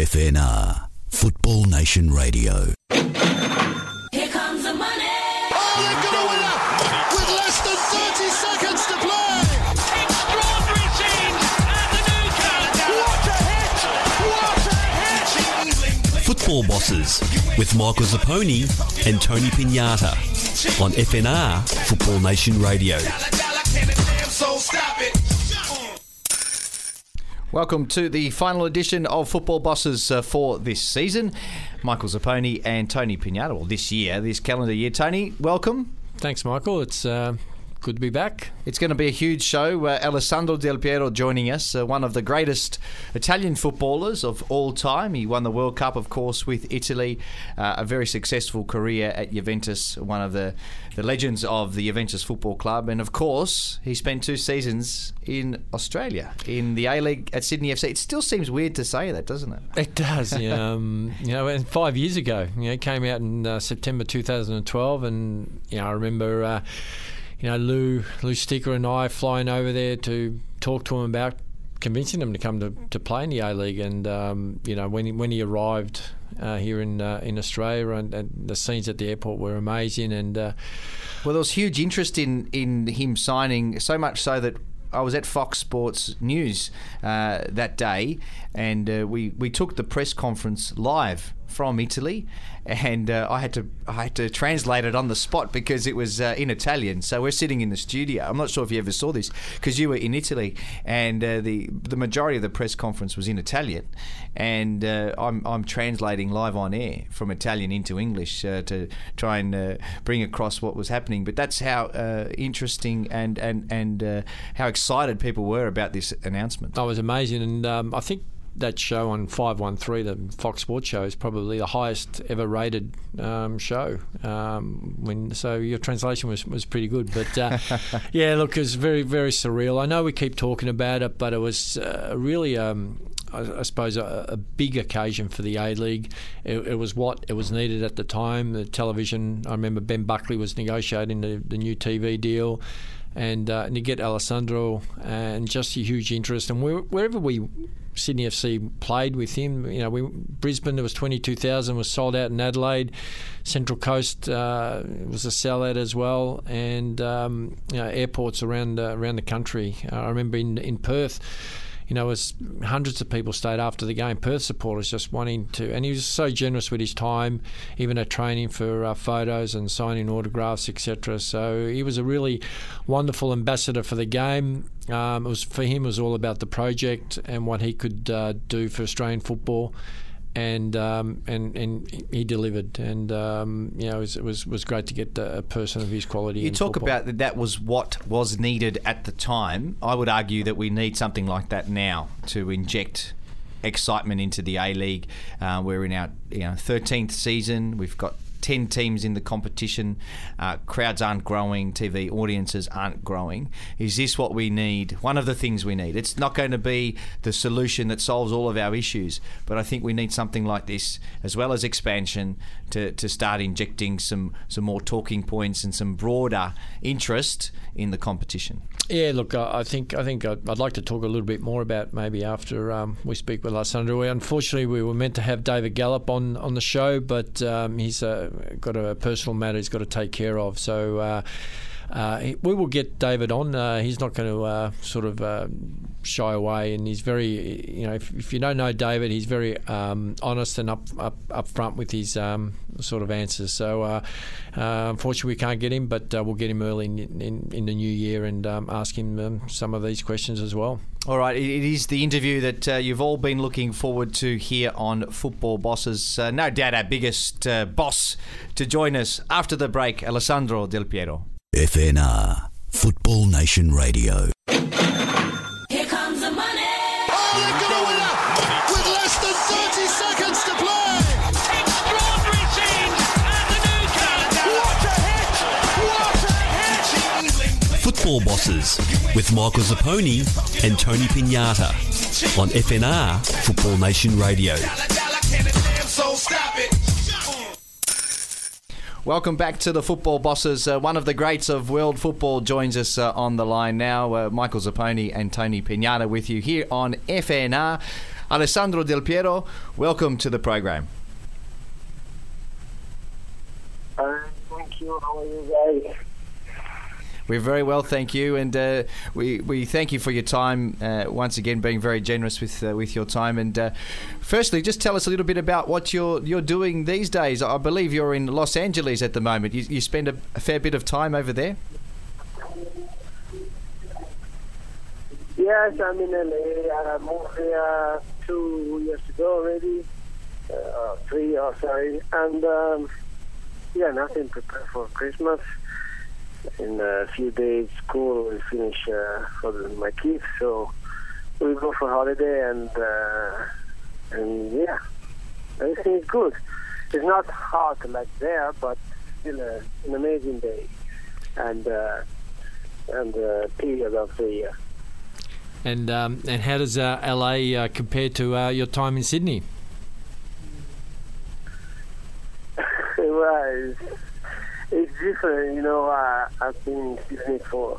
FNR, Football Nation Radio. Here comes the money. Oh, they've got a winner with less than 30 seconds to play. Extraordinary scenes at the new calendar. What a hit! What a hit! Football Bosses with Michael Zappone and Tony Pignata on FNR, Football Nation Radio. Welcome to the final edition of Football Bosses uh, for this season. Michael Zappone and Tony Pignata. Well, this year, this calendar year. Tony, welcome. Thanks, Michael. It's uh, good to be back. It's going to be a huge show. Uh, Alessandro Del Piero joining us, uh, one of the greatest Italian footballers of all time. He won the World Cup, of course, with Italy. Uh, a very successful career at Juventus, one of the, the legends of the Juventus Football Club. And of course, he spent two seasons in Australia, in the A League at Sydney FC. It still seems weird to say that, doesn't it? It does. um, you know, and five years ago, you know, it came out in uh, September 2012, and you know, I remember, uh, you know, Lou Lou Sticker and I flying over there to talk to him about convincing him to come to, to play in the A League, and um, you know, when he, when he arrived. Uh, here in uh, in Australia, and, and the scenes at the airport were amazing, and uh, Well, there was huge interest in, in him signing, so much so that I was at Fox Sports News uh, that day, and uh, we, we took the press conference live from Italy, and uh, I had to I had to translate it on the spot because it was uh, in Italian. So we're sitting in the studio. I'm not sure if you ever saw this because you were in Italy, and uh, the the majority of the press conference was in Italian, and uh, I'm I'm translating live on air from Italian into English uh, to try and bring across what was happening. But that's how interesting and and and how excited people were about this announcement. that was amazing. And um, I think that show on 513, the Fox Sports show, is probably the highest ever rated um, show. Um, when So your translation was, was pretty good. But uh, yeah, look, it was very, very surreal. I know we keep talking about it, but it was uh, really. Um, I, I suppose a, a big occasion for the A League. It, it was what it was needed at the time. The television. I remember Ben Buckley was negotiating the, the new TV deal, and uh, and you get Alessandro and just a huge interest. And where, wherever we Sydney FC played with him. You know, we, Brisbane there was twenty two thousand was sold out in Adelaide. Central Coast uh, was a sellout as well, and um, you know, airports around uh, around the country. I remember in in Perth. You know, as hundreds of people stayed after the game. Perth supporters just wanting to, and he was so generous with his time, even at training for uh, photos and signing autographs, etc. So he was a really wonderful ambassador for the game. Um, it was for him. It was all about the project and what he could uh, do for Australian football, and um, and and he delivered. And um, you know, it was, it was was great to get a person of his quality. You talk football. about that that was what was needed at the time. I would argue that we need something like that now to inject excitement into the A League. Uh, we're in our you know 13th season. We've got 10 teams in the competition. Uh, crowds aren't growing, TV audiences aren't growing. Is this what we need? One of the things we need. It's not going to be the solution that solves all of our issues, but I think we need something like this, as well as expansion, to, to start injecting some, some more talking points and some broader interest in the competition. Yeah, look, I think I think I'd, like to talk a little bit more about maybe after um, we speak with Alessandro. We- Unfortunately, we were meant to have David Gallop on, on the show, but um, he's uh, got a personal matter he's got to take care of. So. Uh, we will get David on. Uh, he's not going to uh, sort of uh, shy away, and he's very, you know, if, if you don't know David, he's very um, honest and up up up front with his um, sort of answers. So, uh, uh, unfortunately, we can't get him, but uh, we'll get him early in, in, in the new year and um, ask him um, some of these questions as well. All right, it it is the interview that uh, you've all been looking forward to here on Football Bosses. Uh, no doubt our biggest uh, boss to join us after the break, Alessandro Del Piero. FNR, Football Nation Radio. Here comes the money. Oh, they've got a winner with less than 30 seconds to play. Extraordinary scenes at the new calendar. What a hit! What a hit! Football Bosses with Michael Zappone and Tony Pignata on FNR, Football Nation Radio. Welcome back to the Football Bosses. Uh, one of the greats of world football joins us uh, on the line now. Uh, Michael Zappone and Tony Pignata with you here on FNR. Alessandro Del Piero, welcome to the program. Uh, thank you. How are you guys? We're very well, thank you, and uh, we we thank you for your time uh, once again, being very generous with uh, with your time. And uh, firstly, just tell us a little bit about what you're you're doing these days. I believe you're in Los Angeles at the moment. You, you spend a, a fair bit of time over there. Yes, I'm in LA. I moved here two years ago already. Uh, three, oh, sorry. And um, yeah, nothing prepared for Christmas. In a few days, school will finish uh, for my kids, so we go for holiday and uh, and yeah, everything is good. It's not hot like there, but still a, an amazing day and uh, and uh, period of the year. And um, and how does uh, LA uh, compare to uh, your time in Sydney? well, it's, different, you know. Uh, I've been in Sydney for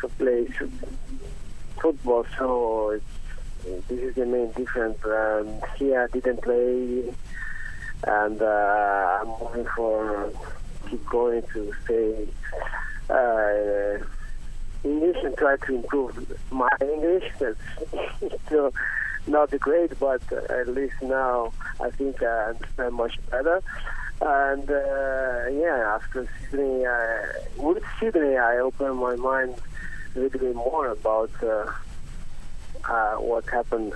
for play football, so it's, this is the main difference. Um, here I didn't play, and uh, I'm moving for keep going to stay uh, English and try to improve my English. That's still not great, but at least now I think I understand much better. And uh, yeah, after Sydney, uh, with Sydney, I opened my mind a little bit more about uh, uh, what happened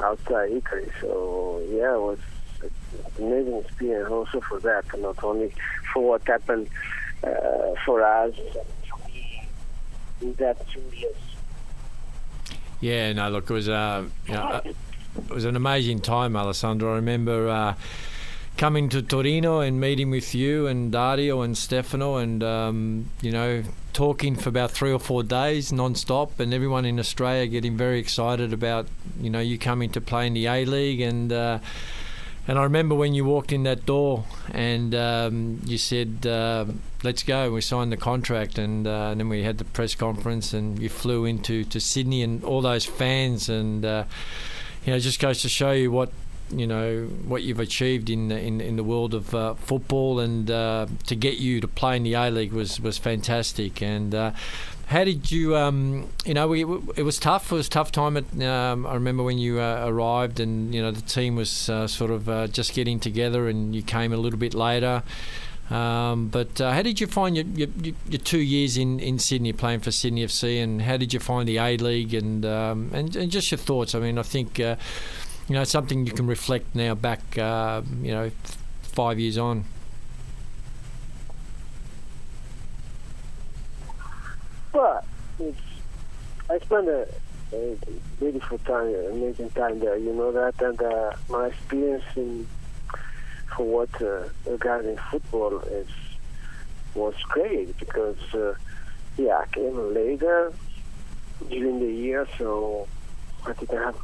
outside Italy. So yeah, it was an amazing experience also for that, not only for what happened uh, for us in that two years. Yeah, no, look, it was uh, you know, uh, it was an amazing time, Alessandro. I remember uh, coming to Torino and meeting with you and Dario and Stefano, and um, you know, talking for about three or four days non-stop, and everyone in Australia getting very excited about you know you coming to play in the A League and. Uh, and I remember when you walked in that door and um, you said, uh, let's go. We signed the contract and, uh, and, then we had the press conference and you flew into to Sydney and all those fans. And, uh, you know, it just goes to show you what, you know, what you've achieved in in, in the world of uh, football and uh, to get you to play in the A League was, was fantastic. And uh, how did you, um, you know, we, it was tough. It was a tough time. At, um, I remember when you uh, arrived and, you know, the team was uh, sort of uh, just getting together and you came a little bit later. Um, but how did you find your, your, your, two years in, in Sydney playing for Sydney FC and how did you find the A League and, um, and, and just your thoughts? I mean, I think, you know, something you can reflect now back, uh, you know, five years on. But it's, I spent a, a beautiful time, amazing time there. You know that, and uh, my experience in for what uh, regarding football is was great because uh, yeah, I came later during the year, so I didn't have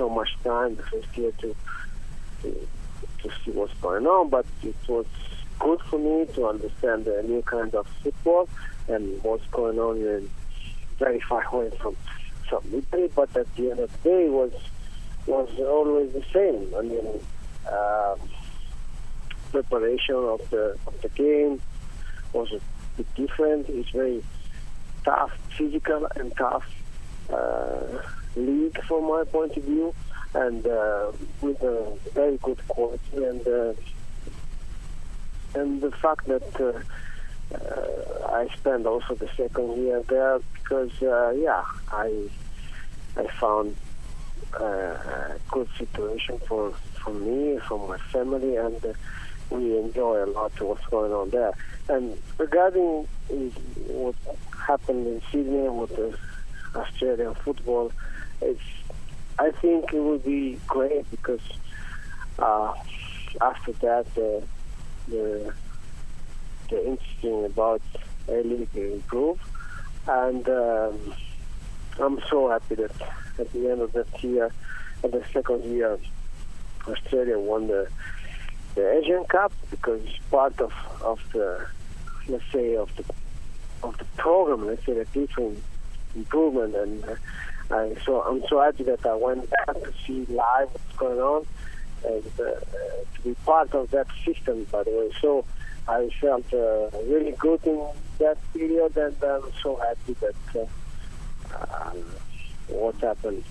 so much time the first year to to, to see what's going on. But it was good for me to understand the new kind of football and what's going on in very far away from from Italy. But at the end of the day, was was always the same. I mean, uh, preparation of the of the game was a bit different. It's very tough, physical and tough uh, league from my point of view, and uh, with a very good quality and. Uh, and the fact that uh, uh, I spent also the second year there because uh, yeah I I found uh, a good situation for for me for my family and we enjoy a lot what's going on there and regarding what happened in Sydney with the Australian football it's I think it would be great because uh, after that uh, the the interesting about A League improve, and um, I'm so happy that at the end of that year, at the second year, Australia won the the Asian Cup because it's part of of the let's say of the of the program. Let's say the different improvement, and uh, I so I'm so happy that I went back to see live what's going on and uh, to be part of that system. By the way, so I felt uh, really good in that period, and I'm so happy that uh, what happened.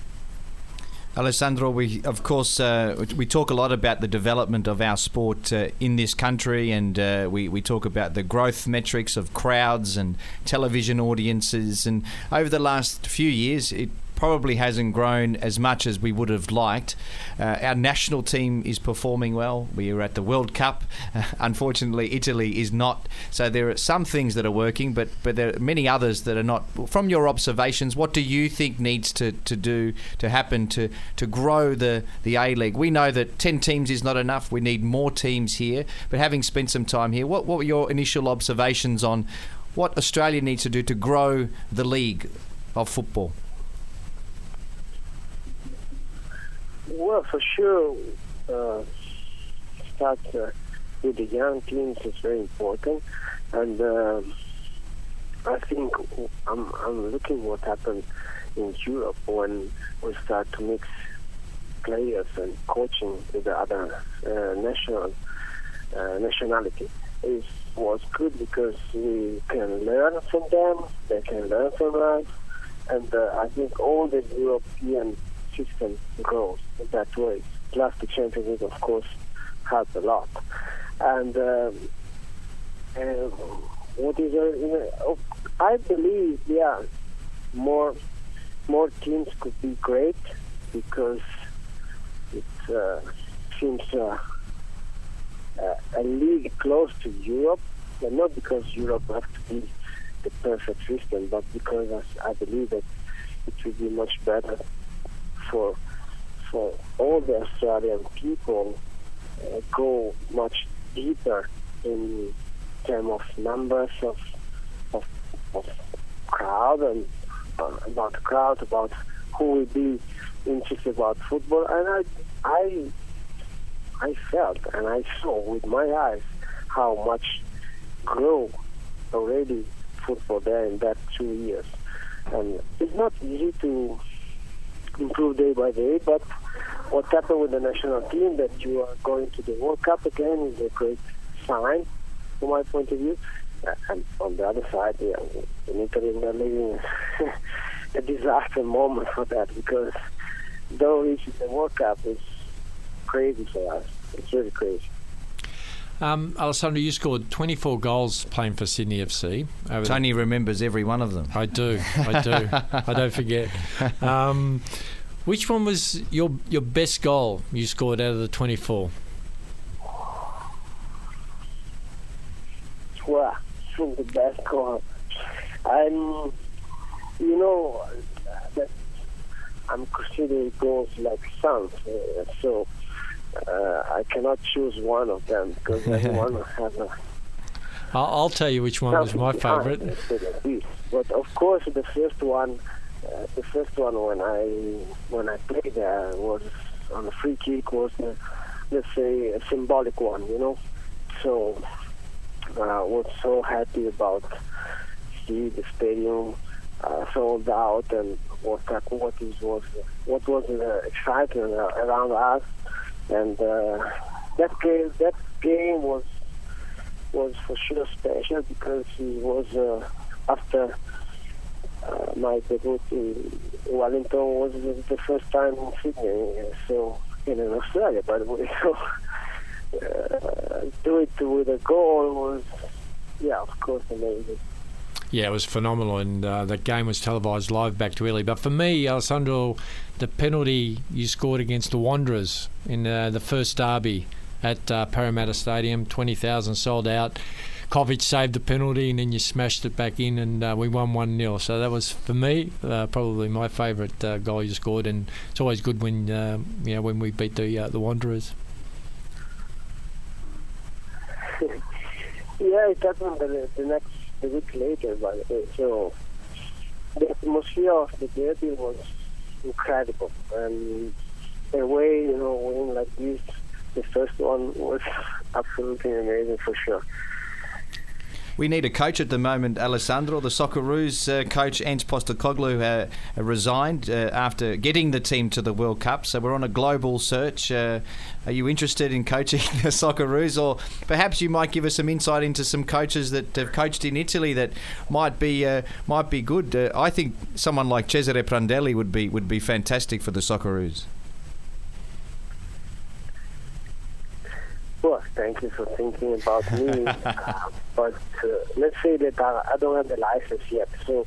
Alessandro, we of course uh, we talk a lot about the development of our sport uh, in this country, and uh, we we talk about the growth metrics of crowds and television audiences. And over the last few years, it probably hasn't grown as much as we would have liked. Uh, our national team is performing well. We are at the World Cup. Uh, unfortunately, Italy is not. So there are some things that are working, but but there are many others that are not. From your observations, what do you think needs to, to do to happen to to grow the the A League? We know that ten teams is not enough. We need more teams here. But having spent some time here, what what were your initial observations on? What Australia needs to do to grow the league of football? Well, for sure, uh, start uh, with the young teams is very important, and uh, I think I'm I'm looking what happened in Europe when we start to mix players and coaching with the other uh, national uh, nationality. It was good because we can learn from them, they can learn from us, and uh, I think all the European system grows that way. Plus, the Champions of course, helps a lot. And um, uh, what is uh, you know, I believe, yeah, more more teams could be great because it uh, seems uh, uh, a league close to Europe, but not because Europe has to be the perfect system, but because I, I believe that it will be much better for for all the Australian people uh, go much deeper in terms of numbers of of, of crowd and uh, about crowd, about who will be interested about football, and I I I felt and I saw with my eyes how much grow already football there in that two years, and it's not easy to improve day by day. But what happened with the national team that you are going to the World Cup again is a great sign from my point of view. And on the other side, yeah, in Italy we're living a disaster moment for that because though reaching the World Cup is crazy for us. It's really crazy. Um, Alessandro, you scored 24 goals playing for Sydney FC. Over the- Tony remembers every one of them. I do, I do, I don't forget. Um, which one was your your best goal you scored out of the 24? Well, from the best goal. I'm, you know, that I'm considering goals like sons, uh, so uh, I cannot choose one of them because everyone has a I'll, I'll tell you which one was my favourite. it, so to speak. But of course, the first one, uh, the first one when I when I played there was on a free kick was uh, let's say a symbolic one, you know. So uh, I was so happy about see the stadium uh, sold out and what that what is was what was uh, exciting uh, around us and uh, that game that game was was for sure special because it was uh, after uh, my debut in Wellington was the first time in Sydney, so in Australia, by the way. So uh, do it with a goal was, yeah, of course, amazing. Yeah, it was phenomenal, and uh, that game was televised live back to Italy. But for me, Alessandro, the penalty you scored against the Wanderers in uh, the first derby at uh, Parramatta Stadium, 20,000 sold out. Covic saved the penalty, and then you smashed it back in, and uh, we won 1 0. So that was, for me, uh, probably my favourite uh, goal you scored. And it's always good when uh, you know when we beat the uh, the Wanderers. Yeah, it the, the next the week later, by the way. So the atmosphere of the derby was incredible, and the way you know winning like this, the first one was absolutely amazing for sure. We need a coach at the moment, Alessandro. The Socceroos uh, coach, Ange Postecoglou, uh, resigned uh, after getting the team to the World Cup. So we're on a global search. Uh, are you interested in coaching the Socceroos? Or perhaps you might give us some insight into some coaches that have coached in Italy that might be uh, might be good. Uh, I think someone like Cesare Prandelli would be would be fantastic for the Socceroos. Well, thank you for thinking about me. uh, but uh, let's say that I, I don't have the license yet, so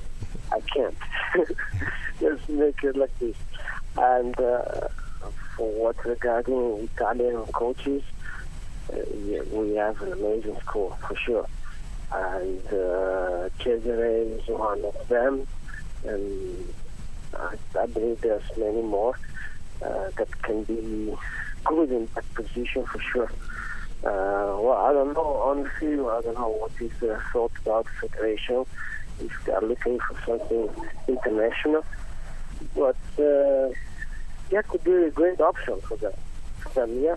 I can't. Let's make it like this. And uh, for what regarding Italian coaches, uh, yeah, we have an amazing school for sure. And uh, Cesare is one of them, and I, I believe there's many more uh, that can be good in that position for sure. Uh, well, I don't know. Honestly, I don't know what is the thought about the federation if they are looking for something international. But uh, that could be a great option for them. For them, yeah.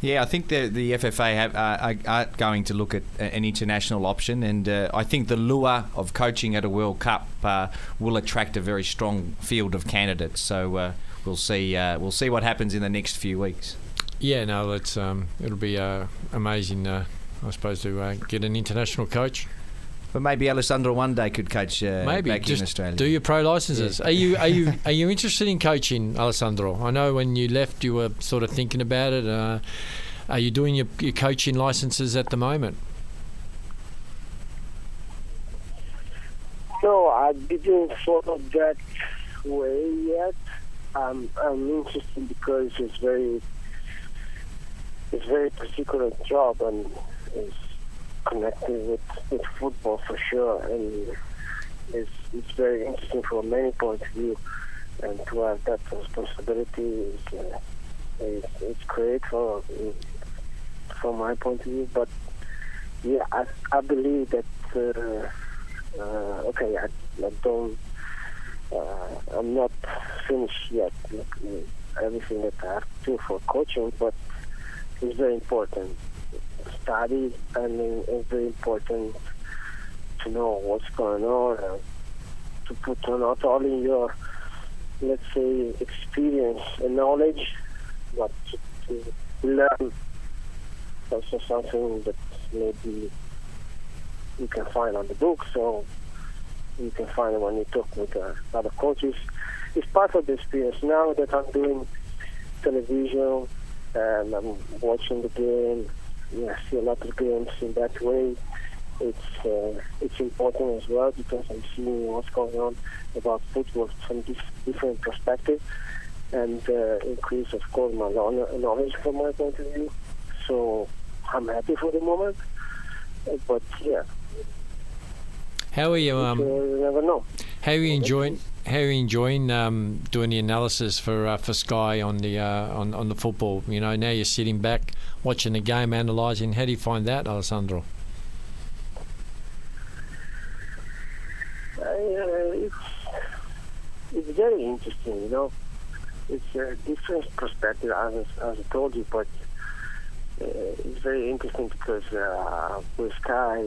Yeah, I think the the FFA have, uh, are, are going to look at an international option, and uh, I think the lure of coaching at a World Cup uh, will attract a very strong field of candidates. So uh, we'll see uh, we'll see what happens in the next few weeks. Yeah, no, it's um, it'll be uh, amazing, uh, I suppose, to uh, get an international coach. But maybe Alessandro one day could coach uh, Maybe back just in Australia. do your pro licenses. Are you are you are you interested in coaching, Alessandro? I know when you left, you were sort of thinking about it. Uh, are you doing your, your coaching licenses at the moment? No, I didn't sort of that way yet. Um, I'm interested because it's very, it's very particular job and it's connected with, with football for sure, and it's it's very interesting from many points of view, and to have that responsibility is uh, it's, it's great for from my point of view. But yeah, I I believe that. Uh, uh, okay, I, I don't. Uh, I'm not finished yet. Everything that I have to do for coaching, but it's very important. Study and it's very important to know what's going on. Uh, to put not only your, let's say, experience and knowledge, but to, to learn also something that maybe you can find on the book, so you can find when you talk with uh, other coaches. It's part of the experience. Now that I'm doing television and I'm watching the game, yeah, I see a lot of games in that way. It's uh, it's important as well because I'm seeing what's going on about football from this different perspective and uh, increase, of course, my knowledge from my point of view. So I'm happy for the moment. Uh, But yeah, How are you? uh, Um, you never know. How are you enjoying? How are you enjoying um, doing the analysis for uh, for Sky on the uh, on on the football? You know, now you're sitting back watching the game, analysing. How do you find that, Alessandro? Uh, it's it's very interesting, you know. It's a different perspective, as, as I told you, but uh, it's very interesting because uh, with Sky,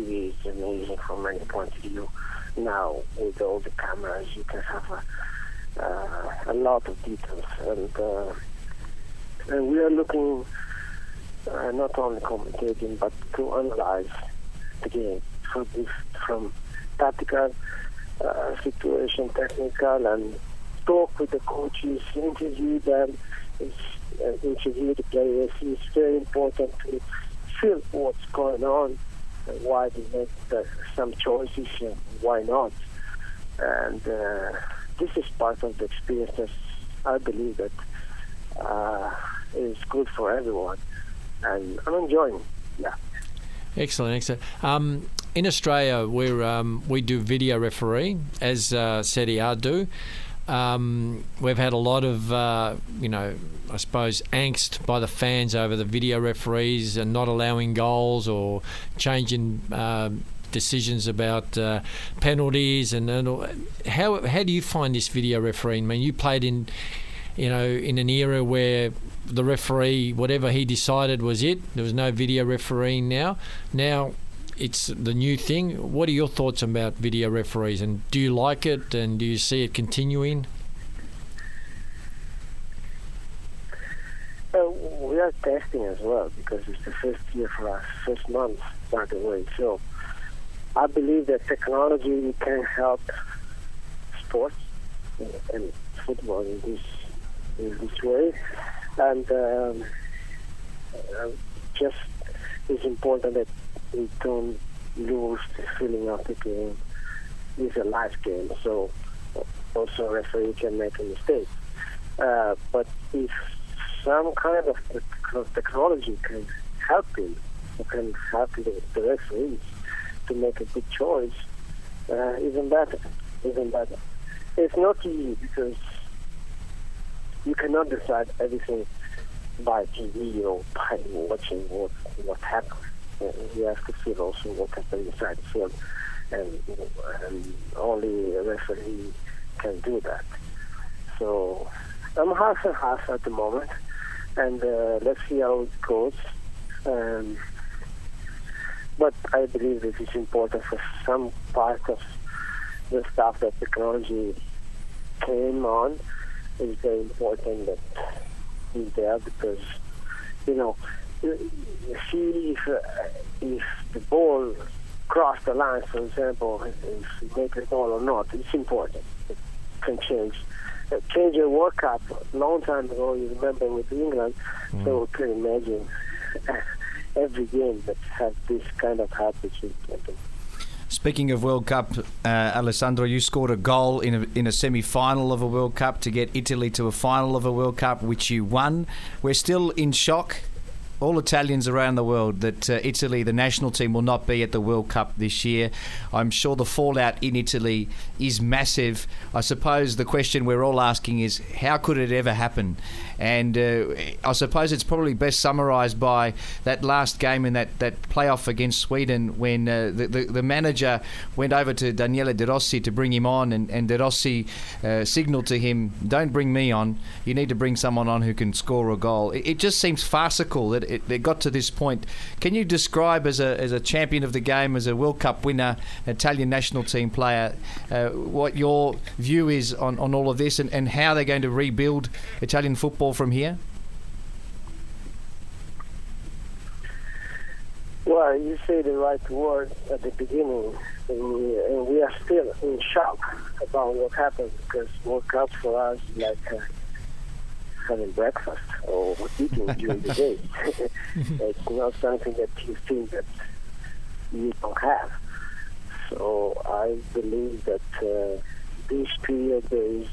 TV is amazing from many points of view. Now, with all the cameras, you can have a, uh, a lot of details, and uh, and we are looking uh, not only commentating but to analyze the game from this, from tactical uh, situation, technical, and talk with the coaches, interview them, uh, interview the players. It's very important to feel what's going on why they make the, some choices and why not. And uh, this is part of the experience that I believe that uh, is good for everyone. And I'm enjoying. Yeah. Excellent, excellent. Um, in Australia, we're um, we do video referee, as uh, A do. Um, we've had a lot of, uh, you know, I suppose, angst by the fans over the video referees and not allowing goals or changing uh, decisions about uh, penalties and, and how how do you find this video refereeing? I mean, you played in you know, in an era where the referee, whatever he decided was it. There was no video refereeing now. Now it's the new thing. What are your thoughts about video referees, and do you like it, and do you see it continuing? Uh, we are testing as well because it's the first year for us, first month, by the way. So I believe that technology can help sports and football in this in this way, and um, uh, just it's important that we don't lose the feeling of the game. It's a live game, so also a referee can make a mistake. Uh, but if some kind of technology can help him, or can help the, the referees to make a good choice, uh, even better, even better. It's not easy because you cannot decide everything by TV or by watching what what happens. You have to feel also what happens inside the field, and, and only a referee can do that. So I'm half and half at the moment, and uh, let's see how it goes. Um, but I believe it is important for some part of the stuff that technology came on is very important that is there because you know see if uh, if the ball crossed the line, for example, if you make a goal or not, it's important. It can change. Uh, change a World Cup long time ago. You remember with England, so we can imagine every game that has this kind of habit. Speaking of World Cup, uh, Alessandro, you scored a goal in a, in a semi final of a World Cup to get Italy to a final of a World Cup, which you won. We're still in shock, all Italians around the world, that uh, Italy, the national team, will not be at the World Cup this year. I'm sure the fallout in Italy is massive. I suppose the question we're all asking is how could it ever happen? And uh, I suppose it's probably best summarised by that last game in that, that playoff against Sweden when uh, the, the, the manager went over to Daniele De Rossi to bring him on, and, and De Rossi uh, signalled to him, Don't bring me on, you need to bring someone on who can score a goal. It, it just seems farcical that it, it got to this point. Can you describe, as a, as a champion of the game, as a World Cup winner, Italian national team player, uh, what your view is on, on all of this and, and how they're going to rebuild Italian football from here? Well, you say the right word at the beginning, and we, are still in shock about what happened because World Cup for us like uh, having breakfast or eating during the day. it's not something that you think that you don't have. So I believe that uh, this period is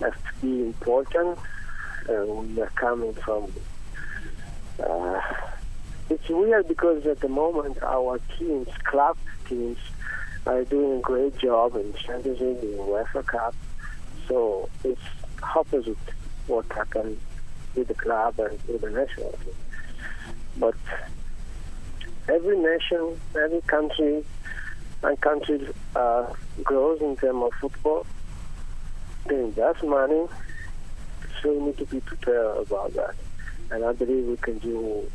has to be important. Uh, we are coming from. Uh, it's weird because at the moment our teams, club teams, are doing a great job in Champions League, in UEFA Cup. So it's opposite what happened with the club and with the national team. But every nation, every country, and country uh, grows in terms of football. They invest money, so we need to be prepared about that. And I believe we can do,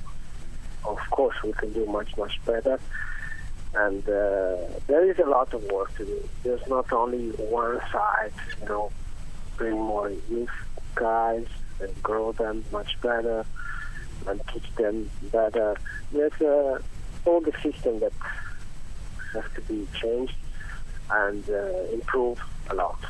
of course, we can do much, much better. And uh, there is a lot of work to do. There's not only one side, you know, bring more youth guys and grow them much better and teach them better. There's uh, all the system that has to be changed and uh, improve a lot.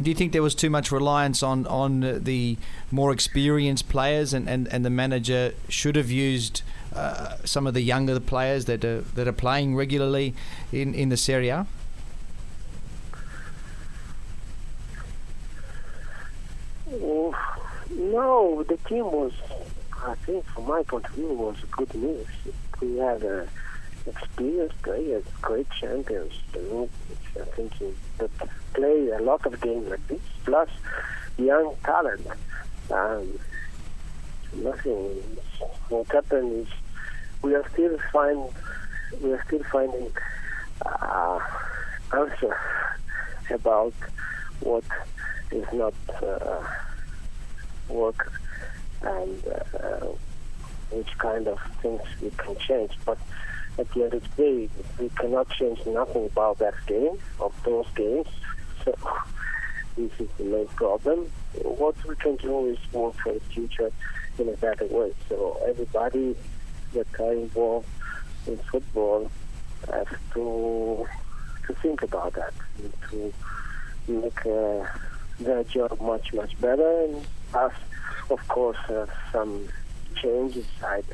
Do you think there was too much reliance on on the more experienced players, and, and, and the manager should have used uh, some of the younger players that are that are playing regularly in, in the Serie A? No, the team was, I think, from my point of view, was a good mix. We had uh, experienced players, great champions. You know, I think that play a lot of games like this, plus young talent. Um, nothing. What happened is we are still find we are still finding uh, answer about what is not uh, work and uh, which kind of things we can change. But at the end of the day, we cannot change nothing about that game, of those games. So this is the main problem. What we can do is work for the future in a better way. So everybody that are involved in football have to to think about that and to make uh, their job much much better and us of course have some change inside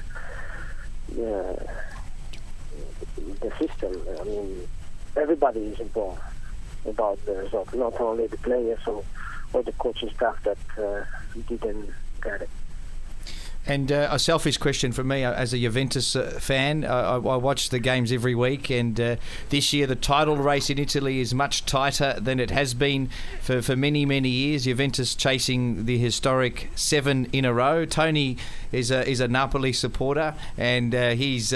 the, the system. I mean everybody is involved about the result, not only the players or, or the coaching staff that uh, didn't get it. And uh, a selfish question for me uh, as a Juventus uh, fan, uh, I, I watch the games every week, and uh, this year the title race in Italy is much tighter than it has been for, for many, many years. Juventus chasing the historic seven in a row. Tony is a, is a Napoli supporter, and uh, he's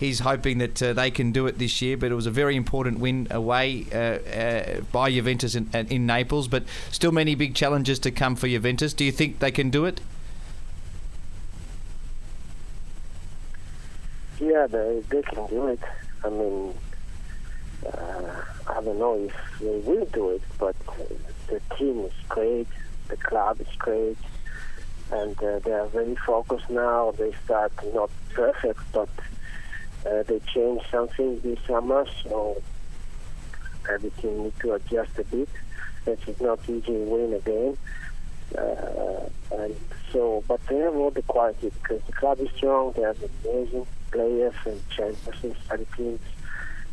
he's hoping that they can do it this year. But it was a very important win away by Juventus in, in Naples, but still many big challenges to come for Juventus. Do you think they can do it? Yeah, they, they can do it. I mean, uh, I don't know if they will do it, but the team is great, the club is great, and uh, they are very focused now. They start not perfect, but uh, they changed something this summer, so everything needs to adjust a bit. It's not easy to win a game. Uh, and so, but they have all the quality because the club is strong. They have amazing players and champions the teams,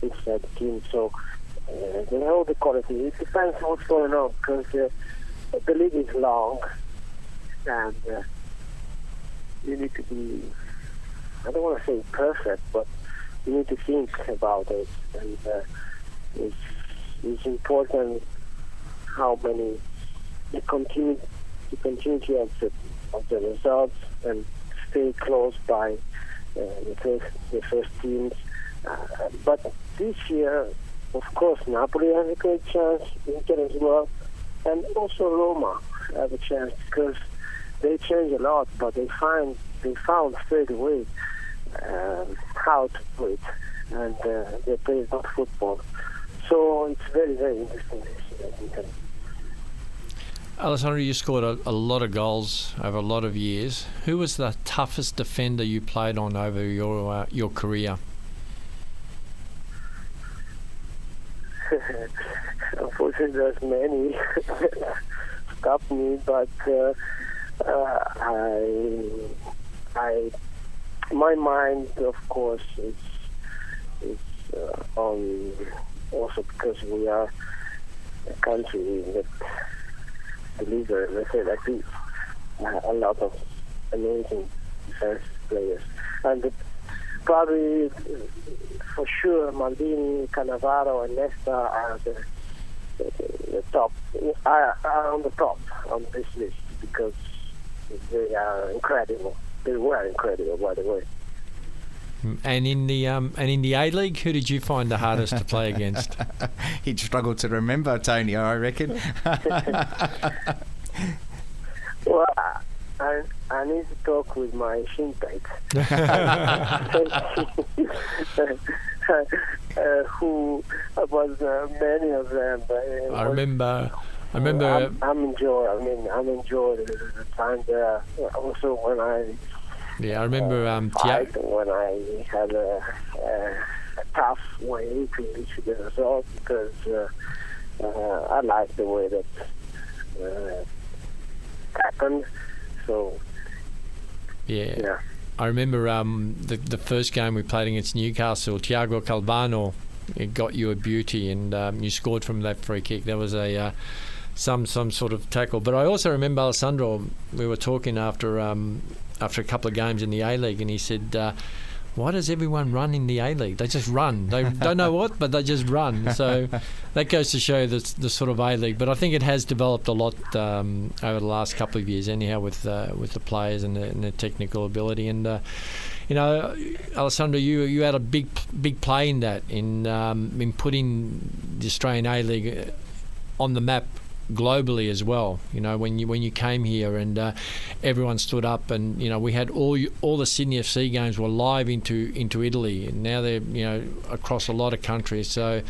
inside the team. So uh, they have all the quality. It depends on what's going on because uh, the league is long, and uh, you need to be. I don't want to say perfect, but you need to think about it, and uh, it's, it's important how many the continuity of the of the results and stay close by uh, the first the first teams. Uh, but this year, of course, Napoli has a great chance, Inter as well, and also Roma have a chance because they change a lot, but they find they found straight away um, how to do it, and uh, they play good football. So it's very very interesting this year. I think. Alessandro, you scored a, a lot of goals over a lot of years. Who was the toughest defender you played on over your uh, your career? Unfortunately, there's many stop me, but uh, uh, I, I, my mind, of course, is is uh, on also because we are a country that deliver, let's say like this, uh, a lot of amazing defense players, and the, probably for sure Maldini, Cannavaro, and Nesta are the, the, the top, are, are on the top on this list because they are incredible. They were incredible, by the way. And in the um, and in the A League, who did you find the hardest to play against? He'd struggle to remember Tony, I reckon. Well, I, I need to talk with my shin uh, who was uh, many of them. But it I was- remember. I remember. I'm, I'm enjoy. I mean, I'm enjoying the time there. Also, when I yeah, I remember. Um, Tia- fight, when I had a, a, a tough way to reach the result, because uh, uh, I like the way that uh, happened. So yeah. yeah. I remember um, the the first game we played against Newcastle. Tiago Calvano it got you a beauty, and um, you scored from that free kick. There was a uh, some some sort of tackle. But I also remember Alessandro. We were talking after um, after a couple of games in the A League, and he said. Uh, why does everyone run in the A League? They just run. They don't know what, but they just run. So that goes to show the, the sort of A League. But I think it has developed a lot um, over the last couple of years, anyhow, with uh, with the players and the, and the technical ability. And uh, you know, Alessandro, you you had a big big play in that in um, in putting the Australian A League on the map globally as well. You know, when you when you came here and uh, everyone stood up, and you know, we had all all the Sydney FC games were live into into Italy, and now they're you know across a lot of countries. So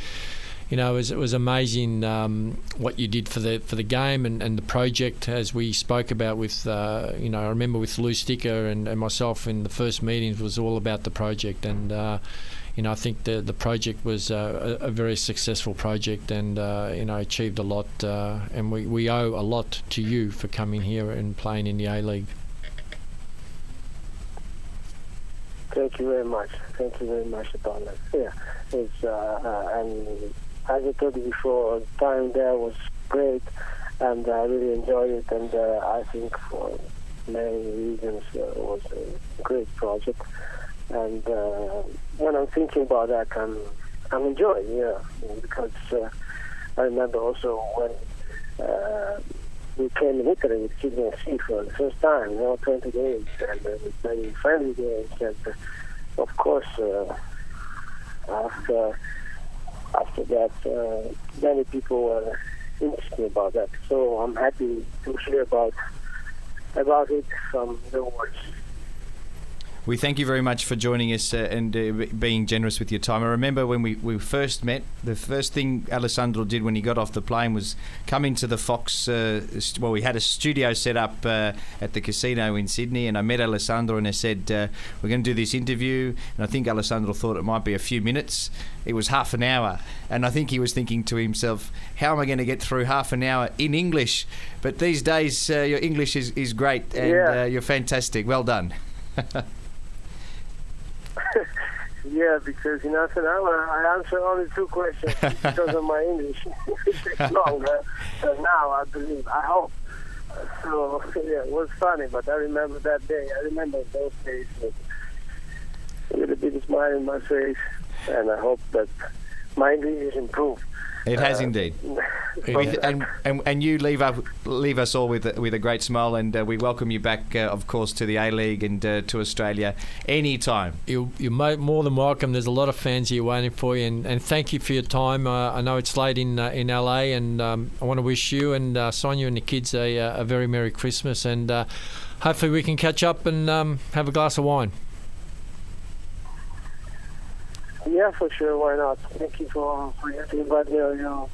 you know, it was, it was amazing um, what you did for the for the game and, and the project as we spoke about with uh, you know I remember with Lou Sticker and, and myself in the first meetings was all about the project and uh, you know I think the the project was uh, a, a very successful project and uh, you know achieved a lot uh, and we, we owe a lot to you for coming here and playing in the A League. Thank you very much. Thank you very much that. Yeah, it's and as I told you before, the time there was great, and I really enjoyed it. And I think for many reasons uh, it was a great project. And when I'm thinking about that, I'm I'm enjoying, yeah, because uh, I remember also when. Uh, we came in Italy with Sydney FC for the first time, you know, 20 games, and uh, we played friendly games, and uh, of course, uh, after after that, uh, many people were interested about that. So I'm happy to hear about about it from the words. We thank you very much for joining us uh, and uh, being generous with your time. I remember when we, we first met, the first thing Alessandro did when he got off the plane was come into the Fox. Uh, st- well, we had a studio set up uh, at the casino in Sydney, and I met Alessandro and I said, uh, We're going to do this interview. And I think Alessandro thought it might be a few minutes. It was half an hour. And I think he was thinking to himself, How am I going to get through half an hour in English? But these days, uh, your English is, is great and Yeah. uh, you're fantastic. Well done. Yeah, because in half an hour I answer only two questions because of my English. it takes longer than now, I believe. I hope. So yeah, it was funny, but I remember that day. I remember those days with a little bit of smile in my face, and I hope that my English is improved. It has indeed. We and, and and you leave up, leave us all with a, with a great smile, and uh, we welcome you back, uh, of course, to the A League and uh, to Australia anytime. You, you're more than welcome. There's a lot of fans here waiting for you, and, and thank you for your time. Uh, I know it's late in uh, in LA, and um, I want to wish you and uh, Sonia and the kids a, uh, a very Merry Christmas, and uh, hopefully we can catch up and um, have a glass of wine. Yeah, for sure. Why not? Thank you for for everything about you know.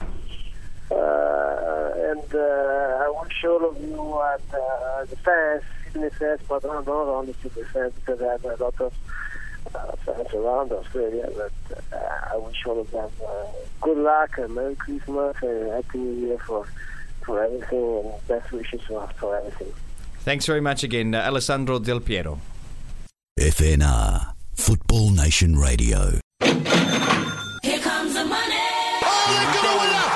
Uh, and uh, I wish all of you and uh, the fans, Sydney fans, but not not only Sydney fans, because I have a lot of uh, fans around Australia. But uh, I wish all of them uh, good luck and Merry Christmas and Happy New Year for for everything and best wishes for, for everything. Thanks very much again, uh, Alessandro Del Piero. FNR, Football Nation Radio. Here comes the money. Oh, they're going to win it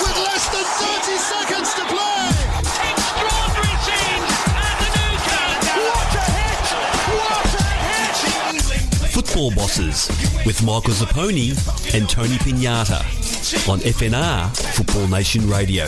with less than 30 seconds to play. Extraordinary scenes at the new. What a hit! What a hit! Football Bosses with Michael Zappone and Tony Pignata on FNR, Football Nation Radio.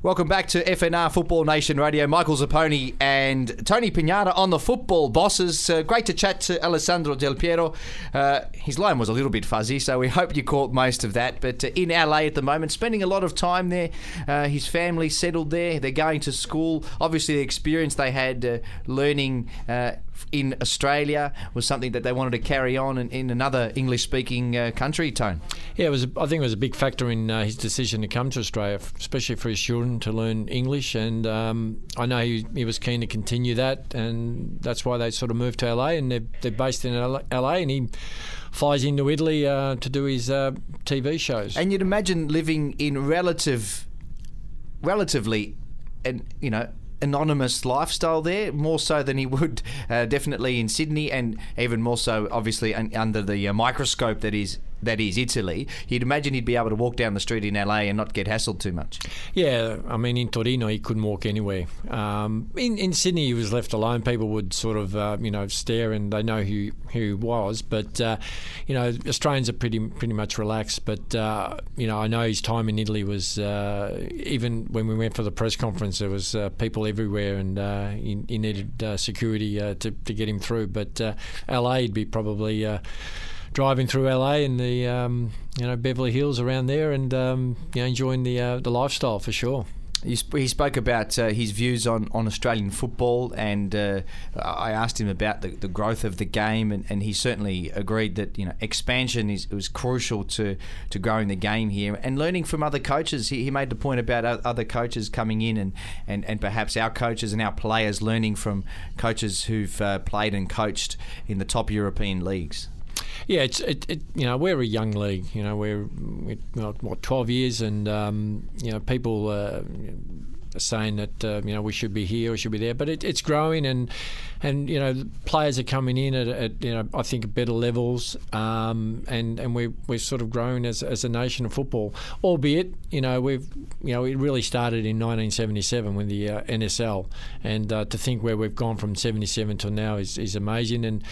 Welcome back to FNR Football Nation Radio. Michael Zappone and Tony Pignata on the football bosses. Uh, great to chat to Alessandro Del Piero. Uh, his line was a little bit fuzzy, so we hope you caught most of that. But uh, in LA at the moment, spending a lot of time there. Uh, his family settled there. They're going to school. Obviously, the experience they had uh, learning uh, in Australia was something that they wanted to carry on in, in another English-speaking uh, country. Tone. Yeah, it was. I think it was a big factor in uh, his decision to come to Australia, especially for his children to learn English. And um, I know he, he was keen to continue that, and that's why they sort of moved to LA, and they're, they're based in LA, and he flies into Italy uh, to do his uh, TV shows. And you'd imagine living in relative, relatively, and you know, anonymous lifestyle there, more so than he would uh, definitely in Sydney, and even more so, obviously, un- under the uh, microscope that is that is Italy. You'd imagine he'd be able to walk down the street in LA and not get hassled too much. Yeah, I mean, in Torino, he couldn't walk anywhere. Um, in, in Sydney, he was left alone. People would sort of, uh, you know, stare and they know who, who he was. But, uh, you know, Australians are pretty pretty much relaxed. But, uh, you know, I know his time in Italy was, uh, even when we went for the press conference, there was uh, people everywhere and uh, he, he needed security to, to get him through. But LA, he'd be probably. Driving through LA and the um, you know Beverly Hills around there, and um, you know enjoying the uh, the lifestyle for sure. He spoke about uh, his views on, on Australian football, and uh, I asked him about the, the growth of the game, and, and he certainly agreed that you know expansion is was crucial to, to growing the game here and learning from other coaches. He, he made the point about other coaches coming in, and, and, and perhaps our coaches and our players learning from coaches who've uh, played and coached in the top European leagues. Yeah, it's it, it, you know we're a young league. You know we're, we what twelve years, and um, you know people uh, are saying that uh, you know we should be here, we should be there, but it, it's growing, and and you know players are coming in at, at you know I think better levels, um, and and we we're sort of growing as, as a nation of football. Albeit you know we've you know it really started in 1977 with the uh, NSL, and uh, to think where we've gone from 77 till now is, is amazing. And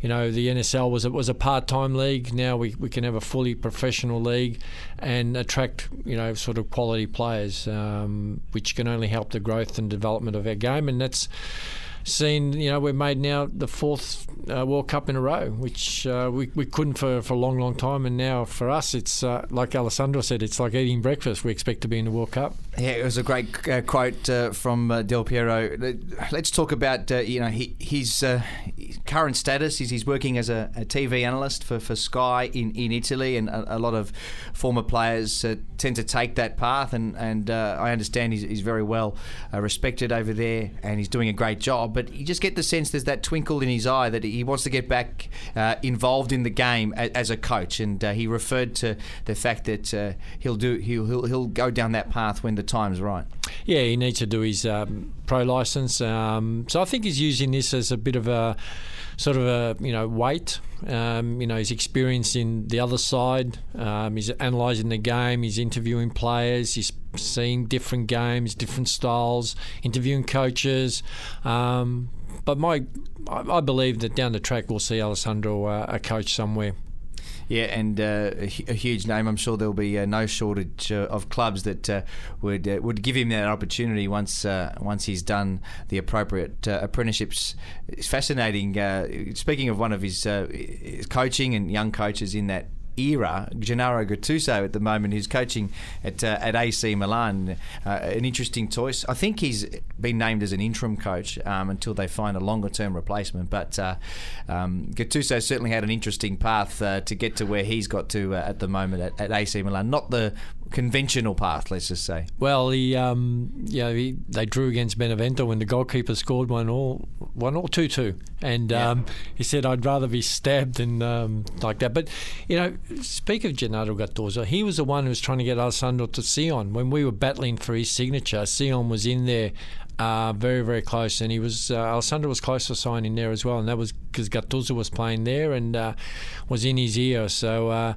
you know the NSL was it was a part time league. Now we, we can have a fully professional league, and attract you know sort of quality players, um, which can only help the growth and development of our game, and that's seen, you know, we've made now the fourth uh, World Cup in a row, which uh, we, we couldn't for, for a long, long time. And now for us, it's uh, like Alessandro said, it's like eating breakfast. We expect to be in the World Cup. Yeah, it was a great uh, quote uh, from uh, Del Piero. Let's talk about you know he, his, current status. He's, he's working as a, a, TV analyst for, for Sky in, in Italy, and a, a lot of former players tend to take that path. And and I understand he's, he's very well respected over there, and he's doing a great job. But you just get the sense there's that twinkle in his eye that he wants to get back involved in the game as, as a coach, and he referred to the fact that he'll do he'll, he'll he'll go down that path when the time's right. Yeah, he needs to do his um, pro license. Um, so I think he's using this as a bit of a sort of a you know weight. Um, you know, he's experienced in the other side. Um, he's analysing the game. He's interviewing players. He's seeing different games, different styles, interviewing coaches. Um, but my, I, believe that down the track we'll see Alessandro uh, a coach somewhere. Yeah, and uh, a, a, huge name. I'm sure there'll be uh, no shortage uh, of clubs that uh, would uh, would give him that opportunity once uh, once he's done the appropriate apprenticeships. It's fascinating. speaking of one of his, his coaching and young coaches in that era, Gennaro Gattuso at the moment, who's coaching at uh, at AC Milan. Uh, an interesting choice. I think he's been named as an interim coach um, until they find a longer term replacement. But uh, um, Gattuso certainly had an interesting path uh, to get to where he's got to uh, at the moment at, at AC Milan. Not the conventional path, let's just say. Well, he, um, yeah, he, they drew against Benevento when the goalkeeper scored one all, one all two two, and yeah. um, he said, "I'd rather be stabbed than um, like that." But you know, speak of Gennaro Gattuso, he was the one who was trying to get Alessandro to Sion when we were battling for his signature. Sion was in there uh, very, very close, and he was uh, Alessandro was close to signing there as well, and that was because Gattuso was playing there and uh, was in his ear, so uh,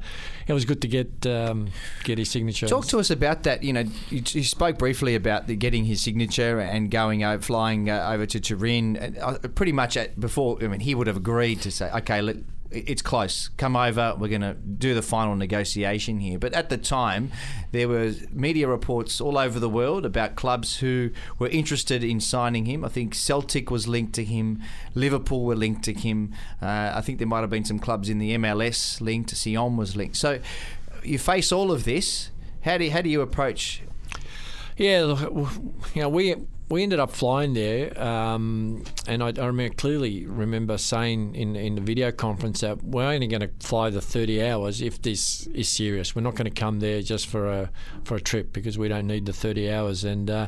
it was good to get um, get his signature. Talk to us about that. You know, you, you spoke briefly about the, getting his signature and going over, flying uh, over to Turin. Uh, pretty much at, before, I mean, he would have agreed to say, okay, let, it's close. Come over. We're going to do the final negotiation here. But at the time, there were media reports all over the world about clubs who were interested in signing him. I think Celtic was linked to him. Liverpool were linked to him. Uh, I think there might have been some clubs in the MLS linked. Sion was linked. So you face all of this. How do you, how do you approach? Yeah, you know, we we ended up flying there, um, and I, I, remember clearly remember saying in in the video conference that we're only going to fly the 30 hours if this is serious. We're not going to come there just for a for a trip because we don't need the 30 hours. And uh,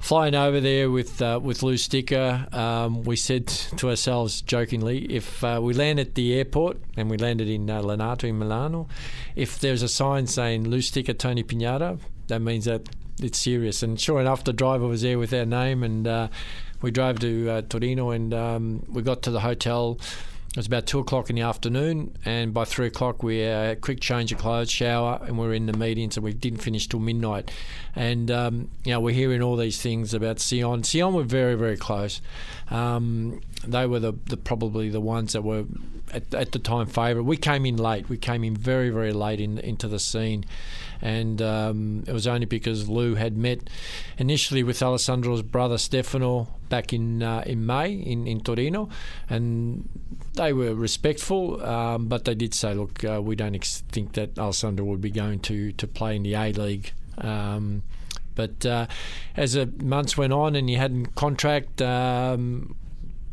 flying over there with uh, with Lou Sticker, um, we said to ourselves jokingly, if uh, we land at the airport and we landed in uh, Linate in Milano, if there's a sign saying Lou Sticker Tony Pignata, that means that it's serious. And sure enough, the driver was there with our name, and uh, we drove to uh, Torino, and um, we got to the hotel. It was about two o'clock in the afternoon, and by three o'clock we had a quick change of clothes, shower, and we are in the meeting. So we didn't finish till midnight. And um, you know we're hearing all these things about Sion. Sion were very very close. Um, they were the, the, probably the ones that were at, at the time favourite. We came in late. We came in very very late in, into the scene, and um, it was only because Lou had met initially with Alessandro's brother Stefano back in uh, in May in, in Torino, and they were respectful, um, but they did say, look, uh, we don't ex- think that Alessandro would be going to to play in the A League. Um, but uh, as the months went on and he hadn't contract, um,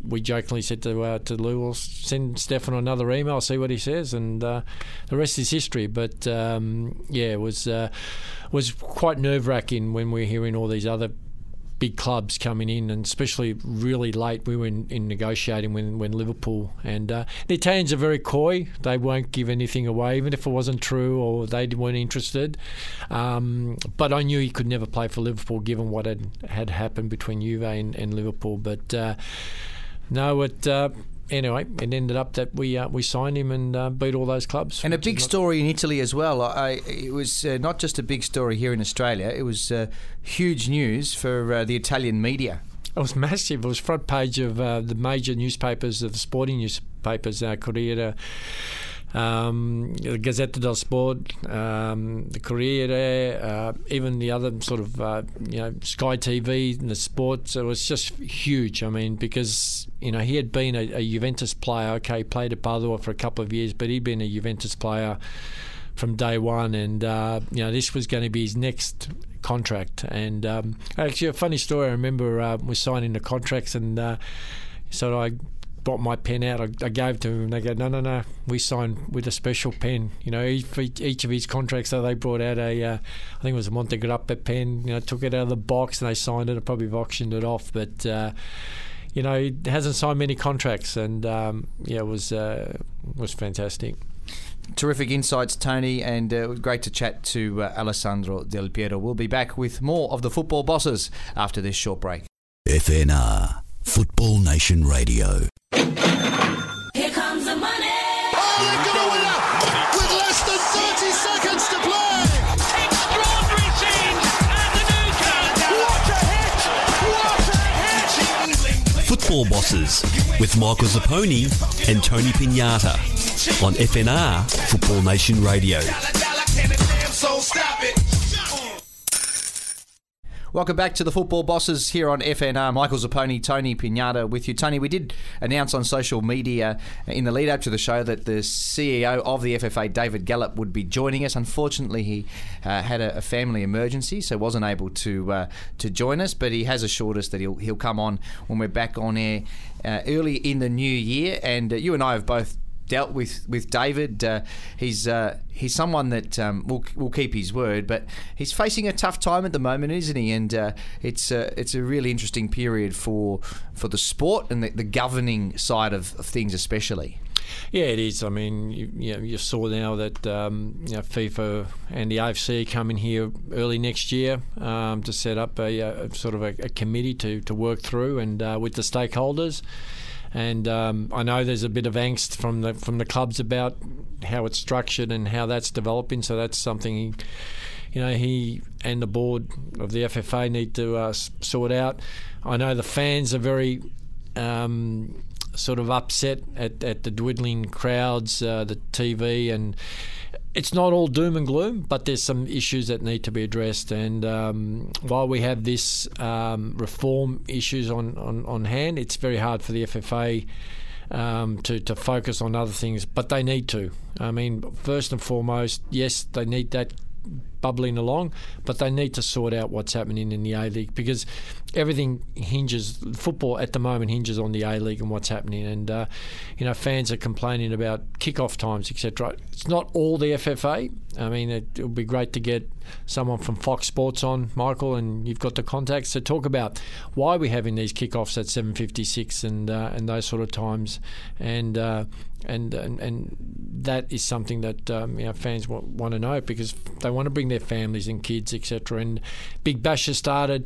we jokingly said to uh, to Lou, "We'll send Stefan another email, see what he says," and uh, the rest is history. But um, yeah, it was uh, was quite nerve wracking when we were hearing all these other big clubs coming in, and especially really late. We were in, in negotiating when, when Liverpool and uh, the Italians are very coy. They won't give anything away, even if it wasn't true or they weren't interested. Um, but I knew he could never play for Liverpool, given what had had happened between Juve and, and Liverpool. But uh, no, it. Uh, Anyway, it ended up that we uh, we signed him and uh, beat all those clubs. And a big story in Italy as well. I, it was uh, not just a big story here in Australia. It was uh, huge news for uh, the Italian media. It was massive. It was front page of uh, the major newspapers, of the sporting newspapers, uh, Corriere, um, the Gazzetta del Sport, um, the Corriere, uh, even the other sort of, uh, you know, Sky TV and the sports. It was just huge. I mean, because, you know, he had been a, a Juventus player. Okay, played at Padua for a couple of years, but he'd been a Juventus player from day one, and uh, you know this was going to be his next contract. And um, actually, a funny story. I remember uh, we signing the contracts, and uh, so I brought my pen out. I, I gave it to him, and they go, "No, no, no. We signed with a special pen. You know, each, each, each of his contracts. So they brought out a, uh, I think it was a Monte Grappa pen. You know, took it out of the box, and they signed it. I probably have auctioned it off, but." Uh, you know, he hasn't signed many contracts, and um, yeah, it was uh, was fantastic. Terrific insights, Tony, and uh, great to chat to uh, Alessandro Del Piero. We'll be back with more of the football bosses after this short break. FNR, Football Nation Radio. Here comes the money. Oh, they've got a winner with less than 30 seconds to play. Extraordinary scenes at the new. What a hit! What a hit! Football Bosses with Michael Zappone and Tony Pignata on FNR, Football Nation Radio. Welcome back to the Football Bosses here on FNR. Michael Zappone, Tony Pignata with you. Tony, we did announce on social media in the lead up to the show that the CEO of the FFA, David Gallop, would be joining us. Unfortunately, he uh, had a, a family emergency, so wasn't able to uh, to join us. But he has assured us that he'll he'll come on when we're back on air uh, early in the new year. And uh, you and I have both dealt with with David. Uh, he's uh, he's someone that um, will will keep his word, but he's facing a tough time at the moment, isn't he? And uh, it's uh, it's a really interesting period for for the sport and the, the governing side of, of things, especially. Yeah, it is. I mean, you, you, know, you saw now that um, you know, FIFA and the AFC are coming here early next year um, to set up a, a sort of a, a committee to, to work through and uh, with the stakeholders. And um, I know there's a bit of angst from the from the clubs about how it's structured and how that's developing. So that's something he, you know, he and the board of the FFA need to uh, sort out. I know the fans are very um, sort of upset at, at the dwindling crowds, uh, the TV, and it's not all doom and gloom, but there's some issues that need to be addressed. And um, while we have this um, reform issues on, on, on hand, it's very hard for the FFA um, to, to focus on other things, but they need to. I mean, first and foremost, yes, they need that bubbling along, but they need to sort out what's happening in the A League because everything hinges. Football at the moment hinges on the A League and what's happening, and uh, you know fans are complaining about kickoff times, etc. It's not all the FFA. I mean, it, it would be great to get someone from Fox Sports on, Michael, and you've got the contacts to talk about why we're having these kickoffs at 7:56 and uh, and those sort of times, and. Uh, and, and and that is something that um, you know, fans want, want to know because they want to bring their families and kids, etc. And Big Bash has started,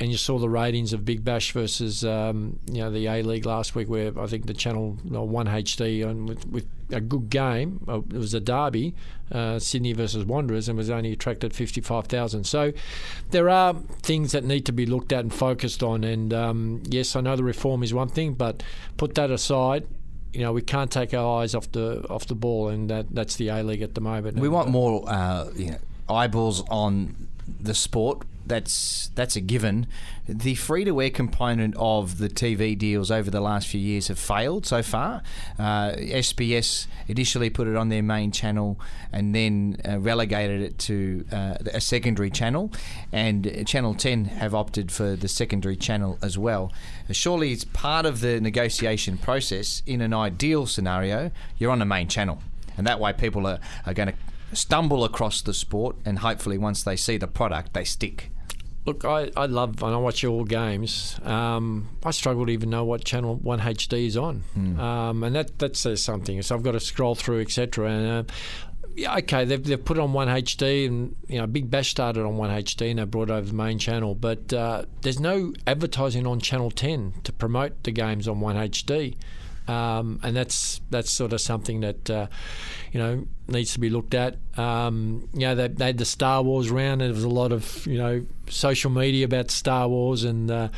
and you saw the ratings of Big Bash versus um, you know the A League last week, where I think the channel uh, One HD on with, with a good game. Uh, it was a derby, uh, Sydney versus Wanderers, and was only attracted fifty five thousand. So there are things that need to be looked at and focused on. And um, yes, I know the reform is one thing, but put that aside you know we can't take our eyes off the off the ball, and that that's the A League at the moment. We And, want uh, more, uh, you know, eyeballs on the sport. That's that's a given. The free to air component of the TV deals over the last few years have failed so far. Uh, SBS initially put it on their main channel and then uh, relegated it to uh, a secondary channel, and Channel 10 have opted for the secondary channel as well. Surely it's part of the negotiation process. In an ideal scenario, you're on the main channel, and that way people are, are going to stumble across the sport, and hopefully once they see the product, they stick. Look, I, I love and I watch all games. Um, I struggle to even know what channel One HD is on, um, and that that says something. So I've got to scroll through, etc. And uh, yeah, okay, they've, they've put it on One HD, and you know, Big Bash started on One HD, and they brought over the main channel. But uh, there's no advertising on Channel 10 to promote the games on One HD. Um, and that's that's sort of something that uh, you know needs to be looked at. Um, you know, they, they had the Star Wars round, and there was a lot of you know social media about Star Wars and uh,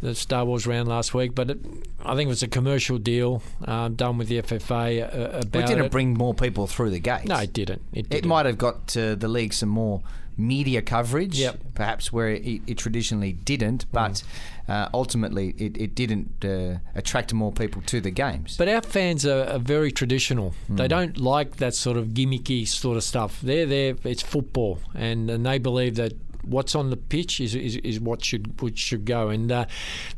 the Star Wars round last week. But it, I think it was a commercial deal um, done with the FFA uh, about It didn't it. bring more people through the gates. no, it didn't. It, It didn't. might have got the league some more media coverage, Yep. perhaps where it, it traditionally didn't, but uh, ultimately it, it didn't uh, attract more people to the games. But our fans are, are very traditional. They don't like that sort of gimmicky sort of stuff. They're there. It's football, and, and they believe that what's on the pitch is, is, is what should what should go. And uh,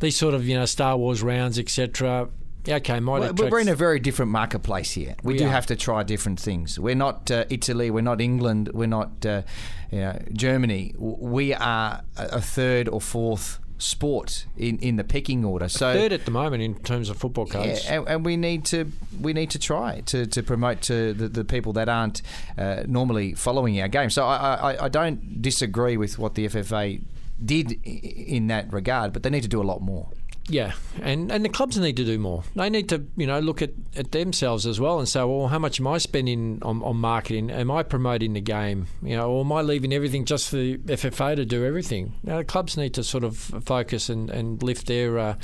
these sort of you know Star Wars rounds, etc. Okay, might Well, we're in a very different marketplace here. We, We do are. have to try different things. We're not uh, Italy. We're not England. We're not uh, you know, Germany. We are a third or fourth sport in, in the pecking order. So third at the moment in terms of football Yeah, and, and we need to we need to try to, to promote to the, the people that aren't uh, normally following our game. So I, I, I don't disagree with what the FFA did in that regard, but they need to do a lot more. Yeah, and and the clubs need to do more. They need to you know look at, at themselves as well and say, well, how much am I spending on, on marketing? Am I promoting the game? You know, or am I leaving everything just for the FFA to do everything? Know, the clubs need to sort of focus and, and lift their, uh,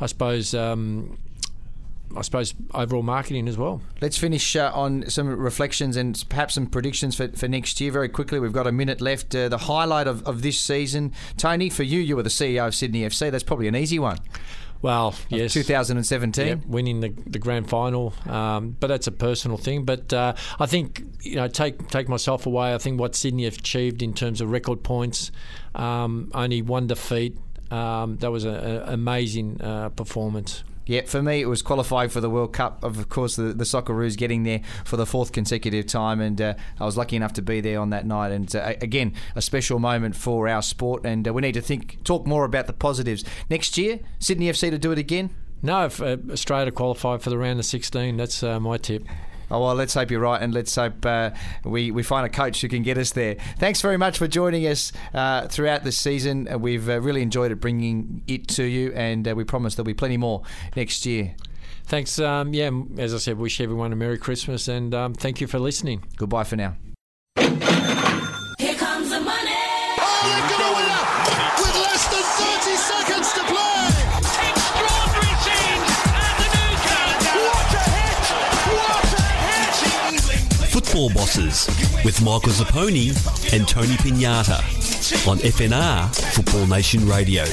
I suppose. Um, I suppose overall marketing as well. Let's finish uh, on some reflections and perhaps some predictions for, for next year very quickly. We've got a minute left. Uh, the highlight of, of this season, Tony, for you, you were the CEO of Sydney FC. That's probably an easy one. Well, yes, 2017. Yeah, winning the, the grand final, um, but that's a personal thing. But uh, I think you know, take take myself away. I think what Sydney have achieved in terms of record points, um, only one defeat. Um, that was an amazing uh, performance. Yeah, for me, it was qualifying for the World Cup. Of course, the, the Socceroos getting there for the fourth consecutive time, and uh, I was lucky enough to be there on that night. And uh, again, a special moment for our sport, and uh, we need to think, talk more about the positives next year. Sydney FC to do it again. No, if uh, Australia qualify for the round of 16, that's uh, my tip. Oh well, let's hope you're right, and let's hope uh, we we find a coach who can get us there. Thanks very much for joining us uh, throughout this season. Uh, we've uh, really enjoyed it bringing it to you, and uh, we promise there'll be plenty more next year. Thanks. Um, yeah, as I said, wish everyone a Merry Christmas and um, thank you for listening. Goodbye for now. Football Bosses with Michael Zappone and Tony Pignata on FNR Football Nation Radio.